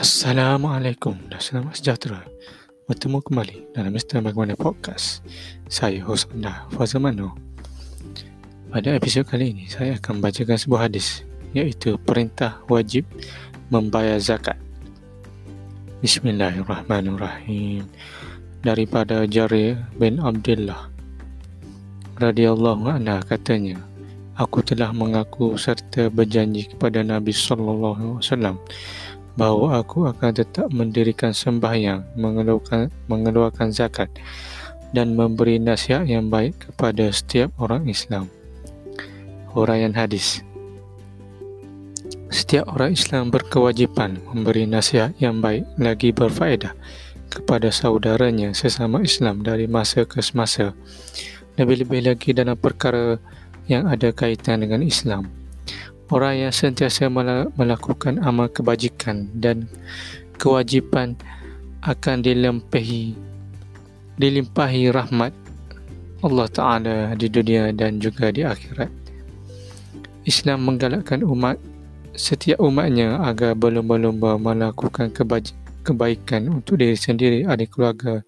Assalamualaikum. Dan selamat sejahtera. Bertemu kembali dalam Mr. Bagaimana Podcast. Saya host anda, Fazal Mano. Pada episod kali ini, saya akan bacakan sebuah hadis Iaitu perintah wajib membayar zakat. Bismillahirrahmanirrahim. Daripada Jarir bin Abdullah radhiyallahu anha katanya Aku telah mengaku serta berjanji kepada Nabi sallallahu alaihi wasallam bahawa aku akan tetap mendirikan sembahyang, mengeluarkan, mengeluarkan zakat dan memberi nasihat yang baik kepada setiap orang Islam. Huraian hadis Setiap orang Islam berkewajipan memberi nasihat yang baik lagi berfaedah kepada saudaranya sesama Islam dari masa ke semasa. Lebih-lebih lagi dalam perkara yang ada kaitan dengan Islam. Orang yang sentiasa melakukan amal kebajikan dan kewajipan akan dilimpahi dilimpahi rahmat Allah Ta'ala di dunia dan juga di akhirat. Islam menggalakkan umat setiap umatnya agar berlomba-lomba melakukan kebaikan untuk diri sendiri, ahli keluarga,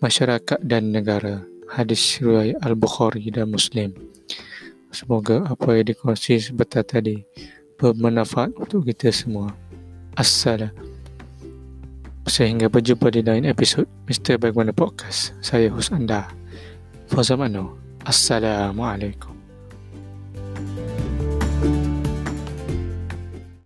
masyarakat dan negara. Hadis riwayat Al-Bukhari dan Muslim. Semoga apa yang dikongsi sebentar tadi bermanfaat untuk kita semua. Assalam. Sehingga berjumpa di lain episod Mr. Bagaimana Podcast. Saya host anda, Fazamano. Assalamualaikum.